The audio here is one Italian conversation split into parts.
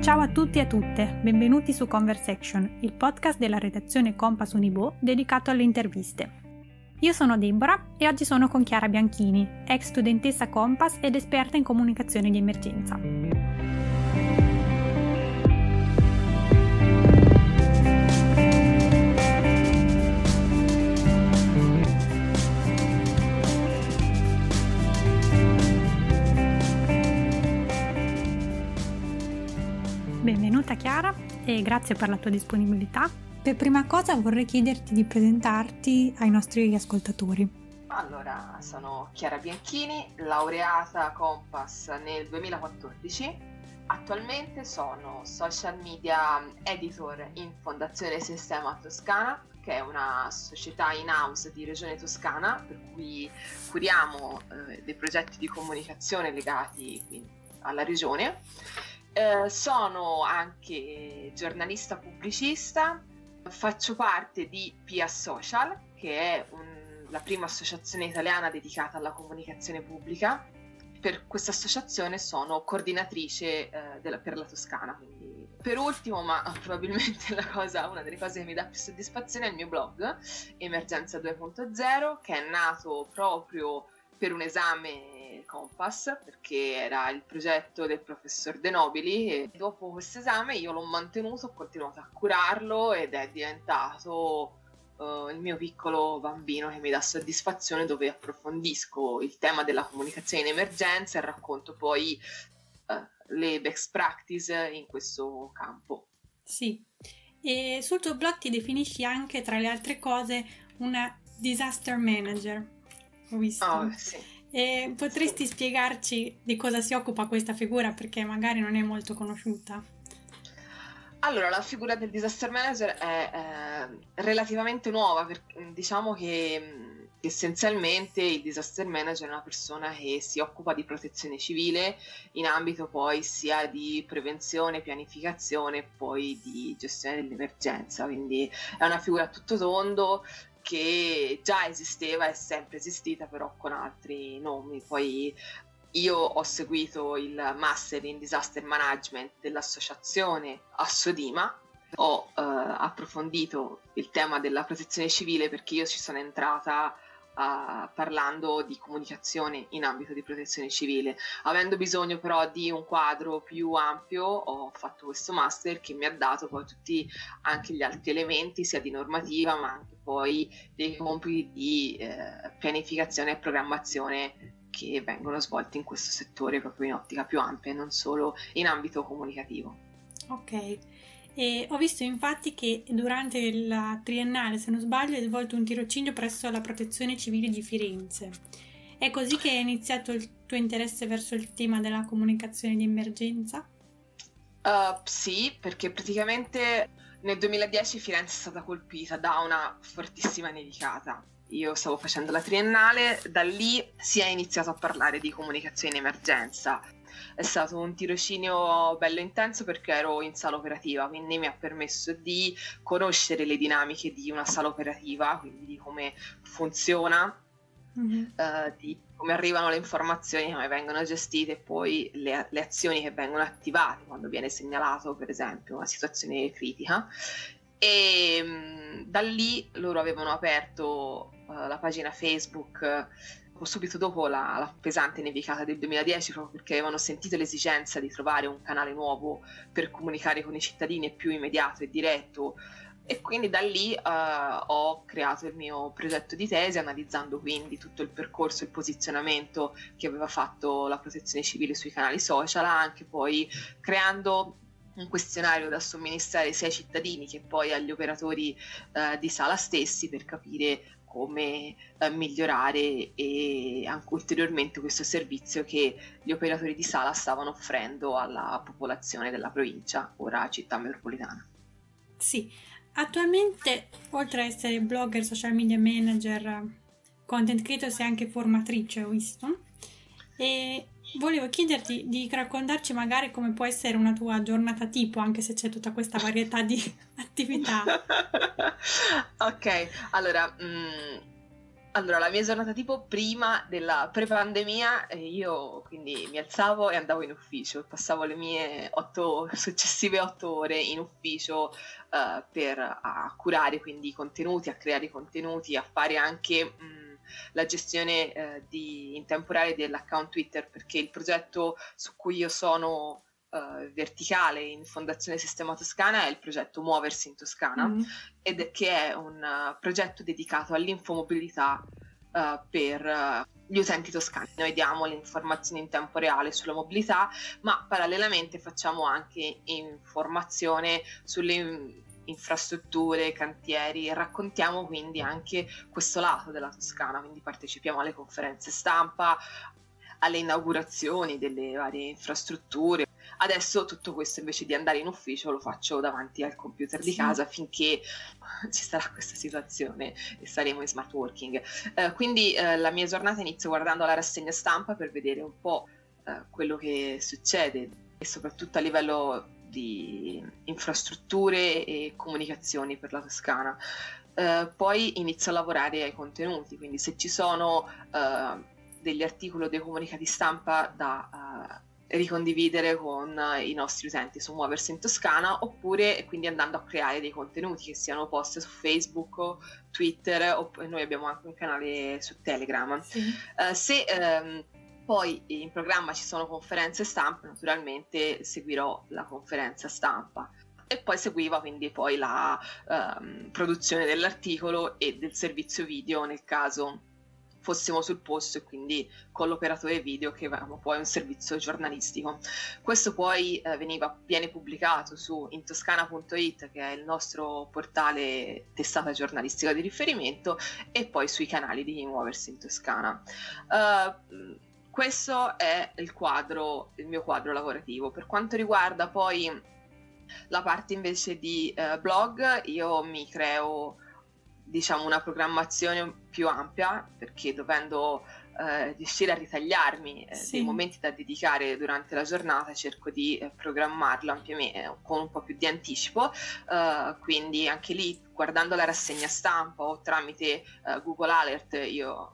Ciao a tutti e a tutte, benvenuti su Conversation, il podcast della redazione Compass Unibo dedicato alle interviste. Io sono Deborah e oggi sono con Chiara Bianchini, ex studentessa Compass ed esperta in comunicazione di emergenza. Benvenuta Chiara e grazie per la tua disponibilità. Per prima cosa vorrei chiederti di presentarti ai nostri ascoltatori. Allora, sono Chiara Bianchini, laureata Compass nel 2014. Attualmente sono social media editor in Fondazione Sistema Toscana, che è una società in house di Regione Toscana, per cui curiamo eh, dei progetti di comunicazione legati quindi, alla regione eh, sono anche giornalista pubblicista, faccio parte di PIA Social, che è un, la prima associazione italiana dedicata alla comunicazione pubblica. Per questa associazione sono coordinatrice eh, della, per la Toscana. Quindi. Per ultimo, ma probabilmente cosa, una delle cose che mi dà più soddisfazione è il mio blog, Emergenza 2.0, che è nato proprio per un esame Compass perché era il progetto del professor De Nobili e dopo questo esame io l'ho mantenuto, ho continuato a curarlo ed è diventato uh, il mio piccolo bambino che mi dà soddisfazione dove approfondisco il tema della comunicazione in emergenza e racconto poi uh, le best practice in questo campo. Sì, e sul tuo blog ti definisci anche tra le altre cose una disaster manager. Ho visto. Oh, sì. E potresti spiegarci di cosa si occupa questa figura perché magari non è molto conosciuta? Allora, la figura del disaster manager è eh, relativamente nuova, perché, diciamo che essenzialmente il disaster manager è una persona che si occupa di protezione civile in ambito poi sia di prevenzione, pianificazione e poi di gestione dell'emergenza, quindi è una figura a tutto tondo che già esisteva, è sempre esistita, però con altri nomi. Poi io ho seguito il Master in Disaster Management dell'associazione Assodima, ho eh, approfondito il tema della protezione civile perché io ci sono entrata uh, parlando di comunicazione in ambito di protezione civile. Avendo bisogno però di un quadro più ampio, ho fatto questo master che mi ha dato poi tutti anche gli altri elementi, sia di normativa, ma anche poi dei compiti di eh, pianificazione e programmazione che vengono svolti in questo settore proprio in ottica più ampia e non solo in ambito comunicativo. Ok. E ho visto infatti che durante la triennale, se non sbaglio, hai svolto un tirocinio presso la Protezione Civile di Firenze. È così che è iniziato il tuo interesse verso il tema della comunicazione di emergenza? Uh, sì, perché praticamente nel 2010 Firenze è stata colpita da una fortissima nevicata. Io stavo facendo la triennale, da lì si è iniziato a parlare di comunicazione in emergenza è stato un tirocinio bello intenso perché ero in sala operativa, quindi mi ha permesso di conoscere le dinamiche di una sala operativa, quindi di come funziona, mm-hmm. uh, di come arrivano le informazioni, come vengono gestite e poi le, le azioni che vengono attivate quando viene segnalato, per esempio, una situazione critica. E um, da lì loro avevano aperto uh, la pagina Facebook subito dopo la, la, pesante nevicata del 2010, proprio perché avevano sentito l'esigenza di trovare un canale nuovo per comunicare con i cittadini più immediato e diretto. E quindi da lì uh, ho creato il mio progetto di tesi, analizzando quindi tutto il percorso il posizionamento che aveva fatto la protezione civile sui canali social, anche poi creando un questionario da somministrare sia ai cittadini che poi agli operatori uh, di sala stessi per capire come eh, migliorare e anche ulteriormente questo servizio che gli operatori di sala stavano offrendo alla popolazione della provincia, ora città metropolitana. Sì, attualmente oltre a essere blogger, social media manager, content creator sei anche formatrice, ho visto. E volevo chiederti di raccontarci magari come può essere una tua giornata tipo, anche se c'è tutta questa varietà di attività. ok, allora, mh, mm, Allora, la mia giornata tipo prima della pre-pandemia, eh, io quindi mi alzavo e andavo in ufficio, passavo le mie otto, successive otto ore in ufficio uh, per a curare quindi i contenuti, a creare i contenuti, a fare anche mh, la gestione uh, di, in temporale dell'account Twitter, perché il progetto su cui io sono uh, verticale in Fondazione Sistema Toscana è il progetto Muoversi in Toscana mm. ed che è un uh, progetto dedicato all'infomobilità uh, per gli utenti toscani. Noi diamo le informazioni in tempo reale sulla mobilità, ma parallelamente facciamo anche informazione sulle infrastrutture, cantieri, raccontiamo quindi anche questo lato della Toscana, quindi partecipiamo alle conferenze stampa, alle inaugurazioni delle varie infrastrutture, Adesso tutto questo invece di andare in ufficio lo faccio davanti al computer di casa finché ci sarà questa situazione e saremo in smart working. Eh, quindi eh, la mia giornata inizia guardando la rassegna stampa per vedere un po' eh, quello che succede e soprattutto a livello di infrastrutture e comunicazioni per la Toscana. Uh, poi inizio a lavorare ai contenuti, quindi se ci sono uh, degli articoli o dei comunicati stampa da uh, ricondividere con i nostri utenti su Muoversi in Toscana oppure quindi andando a creare dei contenuti che siano post su Facebook, Twitter oppure noi abbiamo anche un canale su Telegram. Sì. Uh, se um, poi in programma ci sono conferenze stampa, naturalmente seguirò la conferenza stampa e poi seguiva quindi poi la um, produzione dell'articolo e del servizio video nel caso fossimo sul posto e quindi con l'operatore video che avevamo poi un servizio giornalistico. Questo poi eh, veniva viene pubblicato su intoscana.it che è il nostro portale testata giornalistica di riferimento e poi sui canali di Muoversi in Toscana. Uh, questo è il quadro, il mio quadro lavorativo. Per quanto riguarda poi la parte invece di uh, blog, io mi creo diciamo una programmazione più ampia perché dovendo eh, riuscire a ritagliarmi eh, sì. dei momenti da dedicare durante la giornata cerco di eh, programmarlo ampiamente eh, con un po' più di anticipo eh, quindi anche lì guardando la rassegna stampa o tramite eh, Google Alert io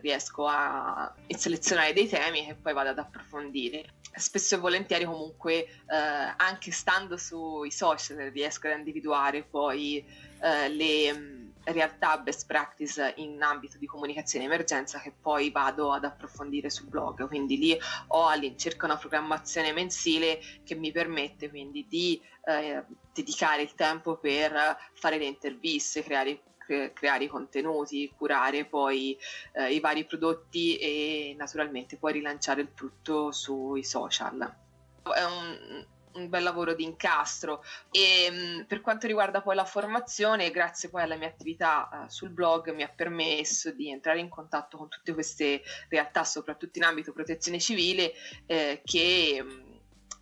riesco a selezionare dei temi che poi vado ad approfondire spesso e volentieri comunque anche stando sui social riesco ad individuare poi le realtà best practice in ambito di comunicazione emergenza che poi vado ad approfondire sul blog. Quindi lì ho all'incirca una programmazione mensile che mi permette quindi di eh, dedicare il tempo per fare le interviste, creare creare i contenuti, curare poi eh, i vari prodotti e naturalmente poi rilanciare il tutto sui social. È un, un bel lavoro di incastro e mh, per quanto riguarda poi la formazione, grazie poi alla mia attività uh, sul blog mi ha permesso di entrare in contatto con tutte queste realtà, soprattutto in ambito protezione civile, eh, che mh,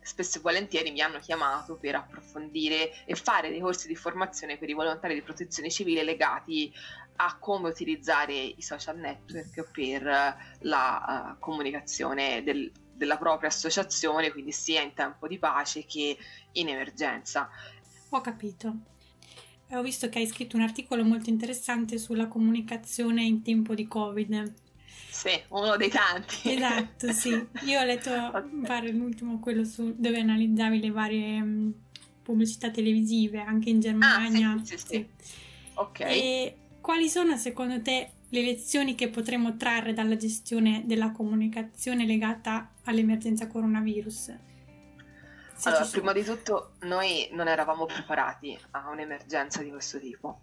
spesso e volentieri mi hanno chiamato per approfondire e fare dei corsi di formazione per i volontari di protezione civile legati a come utilizzare i social network per la uh, comunicazione del, della propria associazione, quindi sia in tempo di pace che in emergenza. Ho capito. Ho visto che hai scritto un articolo molto interessante sulla comunicazione in tempo di Covid. Sì, uno dei tanti. Esatto, sì. Io ho letto okay. l'ultimo, quello su, dove analizzavi le varie um, pubblicità televisive, anche in Germania. Ah, sì, sì, sì. Ok. E quali sono secondo te le lezioni che potremo trarre dalla gestione della comunicazione legata all'emergenza coronavirus? Se allora, prima di tutto, noi non eravamo preparati a un'emergenza di questo tipo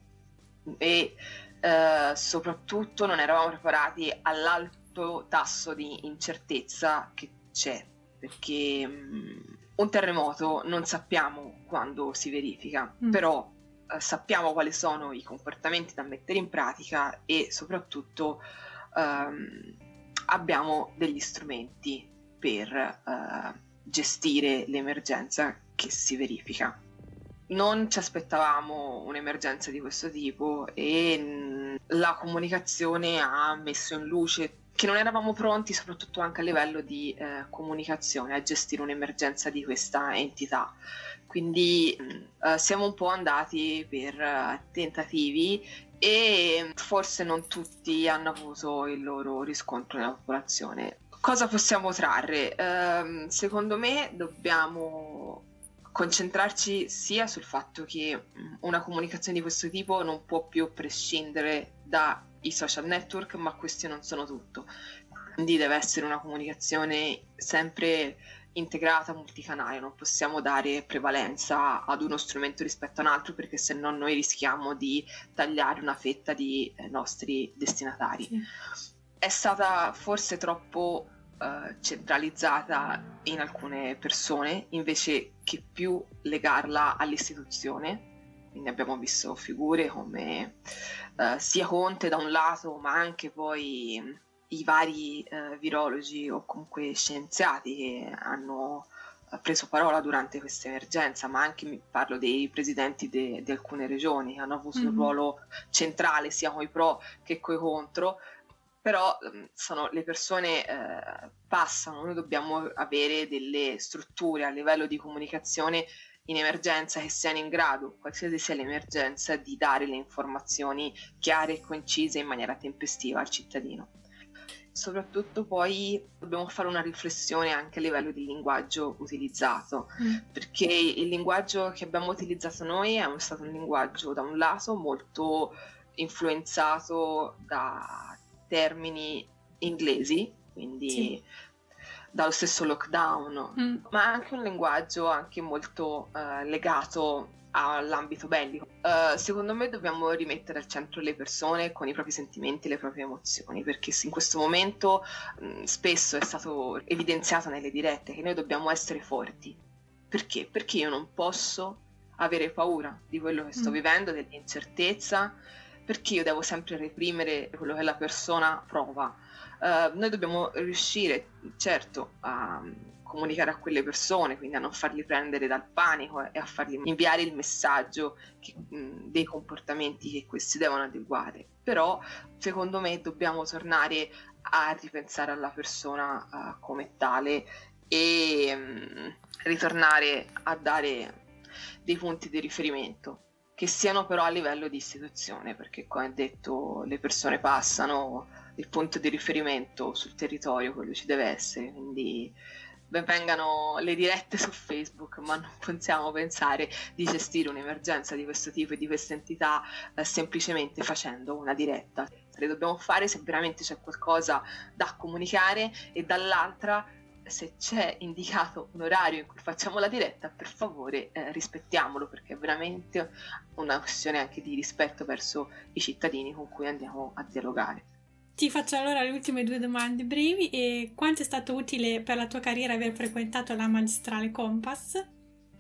e eh, soprattutto non eravamo preparati all'alto tasso di incertezza che c'è, perché mh, mm, un terremoto non sappiamo quando si verifica, mm. però eh, sappiamo quali sono i comportamenti da mettere in pratica e soprattutto ehm, abbiamo degli strumenti per eh, gestire l'emergenza che si verifica. Non ci aspettavamo un'emergenza di questo tipo e mm, la comunicazione ha messo in luce che non eravamo pronti soprattutto anche a livello di eh, comunicazione a gestire un'emergenza di questa entità. Quindi uh, siamo un po' andati per uh, tentativi e forse non tutti hanno avuto il loro riscontro nella popolazione. Cosa possiamo trarre? Um, secondo me dobbiamo concentrarci sia sul fatto che una comunicazione di questo tipo non può più prescindere dai social network, ma questi non sono tutto. Quindi deve essere una comunicazione sempre integrata, multicanale, non possiamo dare prevalenza ad uno strumento rispetto a un altro perché se no noi rischiamo di tagliare una fetta di eh, nostri destinatari. Sì. È stata forse troppo eh, centralizzata in alcune persone invece che più legarla all'istituzione. Quindi abbiamo visto figure come eh, sia Conte da un lato, ma anche poi i vari eh, virologi o comunque scienziati che hanno eh, preso parola durante questa emergenza, ma anche parlo dei presidenti di alcune regioni che hanno avuto mm-hmm. un ruolo centrale sia con i pro che con i contro, però mm, sono, le persone eh, passano, noi dobbiamo avere delle strutture a livello di comunicazione in emergenza che siano in grado, qualsiasi sia l'emergenza, di dare le informazioni chiare e concise in maniera tempestiva al cittadino soprattutto poi dobbiamo fare una riflessione anche a livello di linguaggio utilizzato, mm. perché il linguaggio che abbiamo utilizzato noi è stato un linguaggio da un lato molto influenzato da termini inglesi, quindi sì. dallo stesso lockdown, mm. ma anche un linguaggio anche molto uh, legato all'ambito bellico. Uh, secondo me dobbiamo rimettere al centro le persone con i propri sentimenti e le proprie emozioni, perché in questo momento mh, spesso è stato evidenziato nelle dirette che noi dobbiamo essere forti. Perché? Perché io non posso avere paura di quello che sto mm. vivendo, dell'incertezza, perché io devo sempre reprimere quello che la persona prova. Uh, noi dobbiamo riuscire, certo, a comunicare a quelle persone, quindi a non farli prendere dal panico e a fargli inviare il messaggio che, mh, dei comportamenti che questi devono adeguare. Però secondo me dobbiamo tornare a ripensare alla persona uh, come tale e mh, ritornare a dare dei punti di riferimento che siano però a livello di istituzione, perché come detto le persone passano il punto di riferimento sul territorio, quello ci deve essere, quindi vengano le dirette su Facebook, ma non possiamo pensare di gestire un'emergenza di questo tipo e di questa entità eh, semplicemente facendo una diretta. Le dobbiamo fare se veramente c'è qualcosa da comunicare e dall'altra se c'è indicato un orario in cui facciamo la diretta, per favore eh, rispettiamolo perché è veramente una questione anche di rispetto verso i cittadini con cui andiamo a dialogare. Ti faccio allora le ultime due domande brevi. E quanto è stato utile per la tua carriera aver frequentato la magistrale Compass?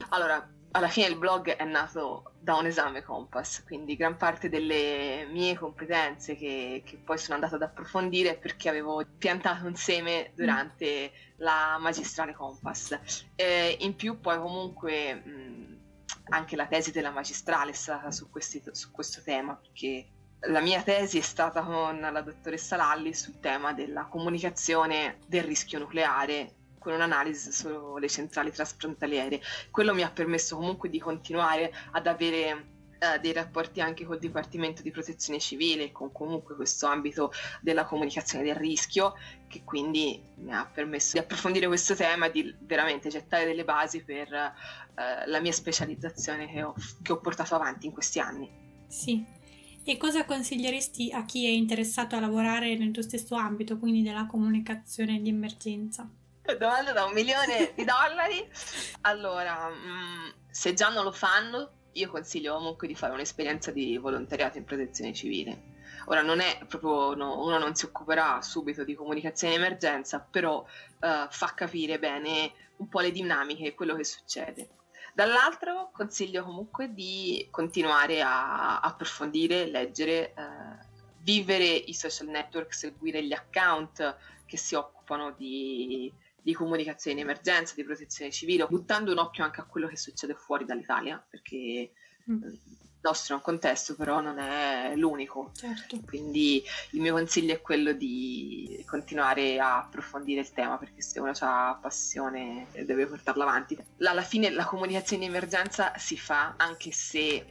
Allora, alla fine il blog è nato da un esame Compass, quindi gran parte delle mie competenze che, che poi sono andata ad approfondire è perché avevo piantato un seme durante la magistrale Compass. E in più poi comunque mh, anche la tesi della magistrale è stata su, questi, su questo tema, perché la mia tesi è stata con la dottoressa Lalli sul tema della comunicazione del rischio nucleare con un'analisi sulle centrali trasfrontaliere. Quello mi ha permesso comunque di continuare ad avere eh, dei rapporti anche col Dipartimento di Protezione Civile, con comunque questo ambito della comunicazione del rischio, che quindi mi ha permesso di approfondire questo tema di veramente gettare delle basi per eh, la mia specializzazione che ho, che ho portato avanti in questi anni. Sì, e cosa consiglieresti a chi è interessato a lavorare nel tuo stesso ambito, quindi della comunicazione di emergenza? Domanda da un milione di dollari. Allora, mm, se già non lo fanno, io consiglio comunque di fare un'esperienza di volontariato in protezione civile. Ora non è proprio, no, uno non si occuperà subito di comunicazione in emergenza, però uh, fa capire bene un po' le dinamiche e quello che succede. Dall'altro consiglio comunque di continuare a approfondire, leggere, eh, vivere i social network, seguire gli account che si occupano di, di comunicazione in emergenza, di protezione civile, buttando un occhio anche a quello che succede fuori dall'Italia, perché mm. Nostro contesto, però non è l'unico. Certo. Quindi il mio consiglio è quello di continuare a approfondire il tema, perché se uno ha passione deve portarla avanti. Alla fine la comunicazione in emergenza si fa anche se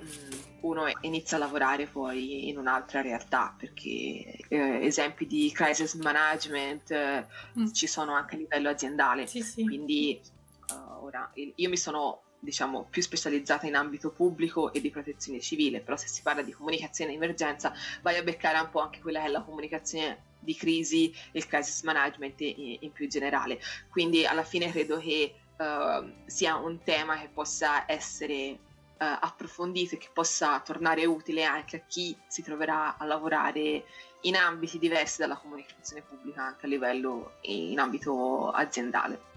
uno inizia a lavorare poi in un'altra realtà, perché eh, esempi di crisis management eh, mm. ci sono anche a livello aziendale. Sì, sì. Quindi uh, ora io mi sono diciamo, più specializzata in ambito pubblico e di protezione civile, però se si parla di comunicazione in emergenza vai a beccare un po' anche quella che è la comunicazione di crisi e il crisis management in, in più generale. Quindi alla fine credo che uh, sia un tema che possa essere uh, approfondito e che possa tornare utile anche a chi si troverà a lavorare in ambiti diversi dalla comunicazione pubblica, anche a livello in ambito aziendale.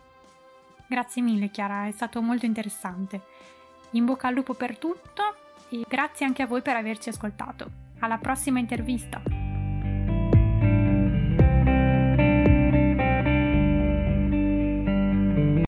Grazie mille Chiara, è stato molto interessante. In bocca al lupo per tutto e grazie anche a voi per averci ascoltato. Alla prossima intervista!